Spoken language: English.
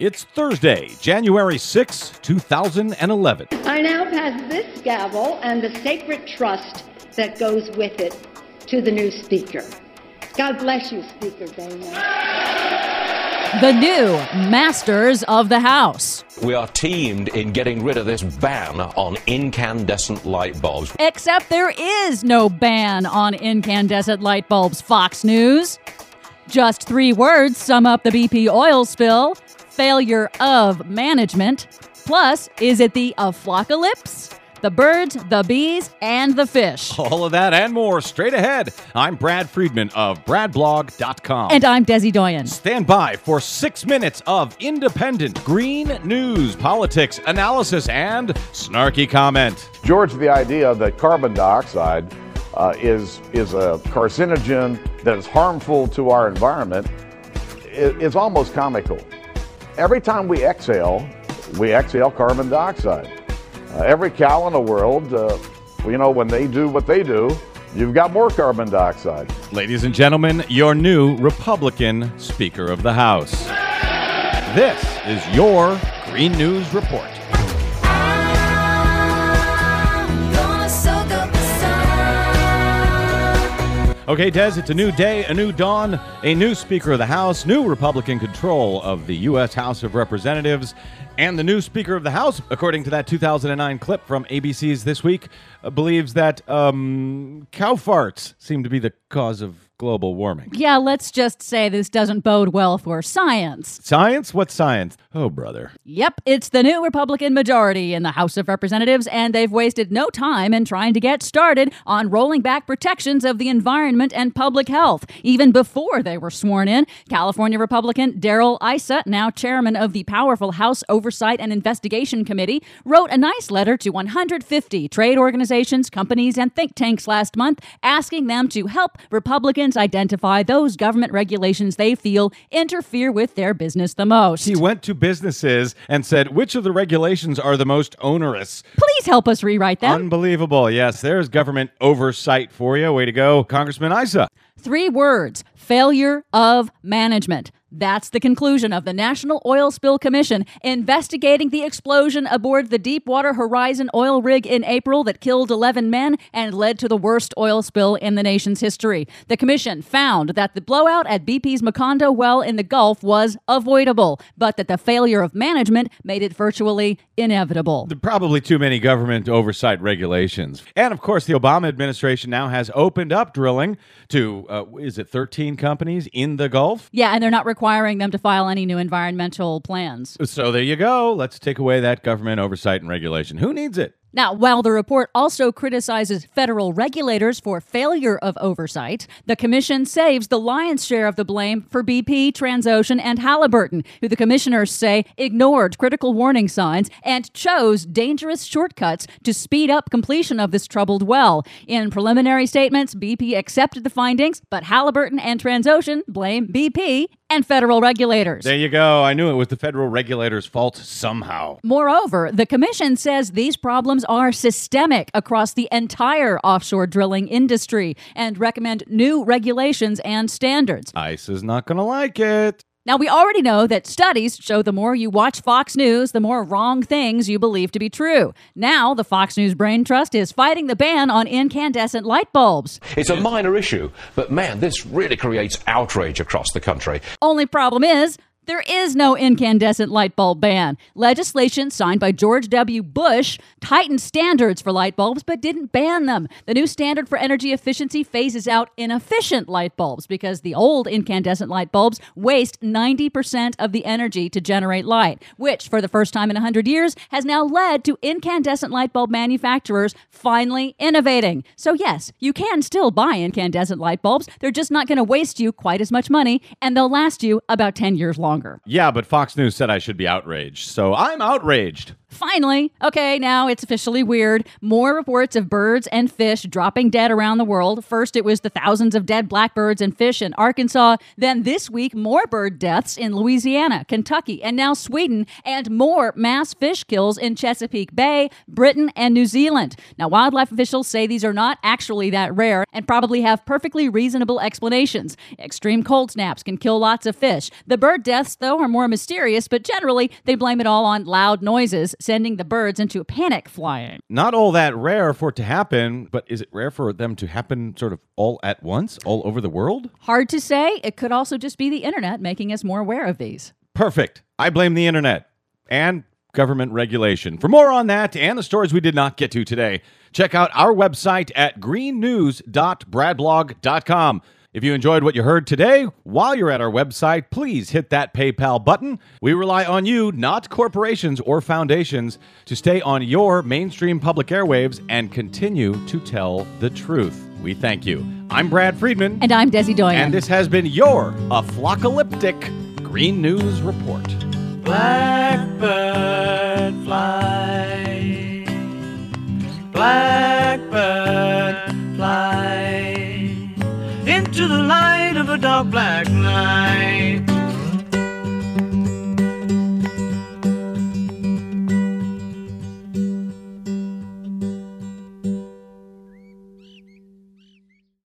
It's Thursday, January 6, 2011. I now pass this gavel and the sacred trust that goes with it to the new Speaker. God bless you, Speaker Boehner. The new Masters of the House. We are teamed in getting rid of this ban on incandescent light bulbs. Except there is no ban on incandescent light bulbs, Fox News. Just three words sum up the BP oil spill failure of management. Plus, is it the aflocalypse? The birds, the bees, and the fish. All of that and more straight ahead. I'm Brad Friedman of BradBlog.com. And I'm Desi Doyen. Stand by for six minutes of independent green news, politics, analysis, and snarky comment. George, the idea that carbon dioxide uh, is, is a carcinogen that is harmful to our environment is, is almost comical. Every time we exhale, we exhale carbon dioxide. Uh, every cow in the world, uh, you know, when they do what they do, you've got more carbon dioxide. Ladies and gentlemen, your new Republican Speaker of the House. This is your Green News Report. Okay, Des, it's a new day, a new dawn, a new Speaker of the House, new Republican control of the U.S. House of Representatives, and the new Speaker of the House, according to that 2009 clip from ABC's This Week, uh, believes that um, cow farts seem to be the cause of global warming. Yeah, let's just say this doesn't bode well for science. Science? What science? Oh, brother. Yep, it's the new Republican majority in the House of Representatives, and they've wasted no time in trying to get started on rolling back protections of the environment and public health. Even before they were sworn in, California Republican Darrell Issa, now chairman of the powerful House Oversight and Investigation Committee, wrote a nice letter to 150 trade organizations, companies, and think tanks last month asking them to help Republicans identify those government regulations they feel interfere with their business the most. He went to businesses and said, which of the regulations are the most onerous? Please help us rewrite them. Unbelievable. Yes, there's government oversight for you. Way to go, Congressman Issa. Three words failure of management. That's the conclusion of the National Oil Spill Commission investigating the explosion aboard the Deepwater Horizon oil rig in April that killed 11 men and led to the worst oil spill in the nation's history. The commission found that the blowout at BP's Macondo well in the Gulf was avoidable, but that the failure of management made it virtually inevitable. There are probably too many government oversight regulations. And of course, the Obama administration now has opened up drilling to, uh, is it 13 companies in the Gulf? Yeah, and they're not requiring them to file any new environmental plans. So there you go. Let's take away that government oversight and regulation. Who needs it? Now, while the report also criticizes federal regulators for failure of oversight, the commission saves the lion's share of the blame for BP, Transocean, and Halliburton, who the commissioners say ignored critical warning signs and chose dangerous shortcuts to speed up completion of this troubled well. In preliminary statements, BP accepted the findings, but Halliburton and Transocean blame BP and federal regulators. There you go. I knew it was the federal regulators' fault somehow. Moreover, the commission says these problems are systemic across the entire offshore drilling industry and recommend new regulations and standards. Issa is not going to like it. Now, we already know that studies show the more you watch Fox News, the more wrong things you believe to be true. Now, the Fox News Brain Trust is fighting the ban on incandescent light bulbs. It's a minor issue, but man, this really creates outrage across the country. Only problem is, there is no incandescent light bulb ban. Legislation signed by George W. Bush tightened standards for light bulbs but didn't ban them. The new standard for energy efficiency phases out inefficient light bulbs because the old incandescent light bulbs waste 90% of the energy to generate light, which, for the first time in 100 years, has now led to incandescent light bulb manufacturers finally innovating. So, yes, you can still buy incandescent light bulbs. They're just not going to waste you quite as much money, and they'll last you about 10 years longer longer. Yeah, but Fox News said I should be outraged, so I'm outraged. Finally, okay, now it's officially weird. More reports of birds and fish dropping dead around the world. First, it was the thousands of dead blackbirds and fish in Arkansas. Then this week, more bird deaths in Louisiana, Kentucky, and now Sweden, and more mass fish kills in Chesapeake Bay, Britain, and New Zealand. Now, wildlife officials say these are not actually that rare and probably have perfectly reasonable explanations. Extreme cold snaps can kill lots of fish. The bird deaths, though, are more mysterious, but generally they blame it all on loud noises sending the birds into a panic flying. Not all that rare for it to happen, but is it rare for them to happen sort of all at once, all over the world? Hard to say. It could also just be the internet making us more aware of these. Perfect. I blame the internet and government regulation. For more on that and the stories we did not get to today, check out our website at greennews.bradblog.com. If you enjoyed what you heard today, while you're at our website, please hit that PayPal button. We rely on you, not corporations or foundations, to stay on your mainstream public airwaves and continue to tell the truth. We thank you. I'm Brad Friedman. And I'm Desi Doyen. And this has been your Aflocalyptic Green News Report. Blackbird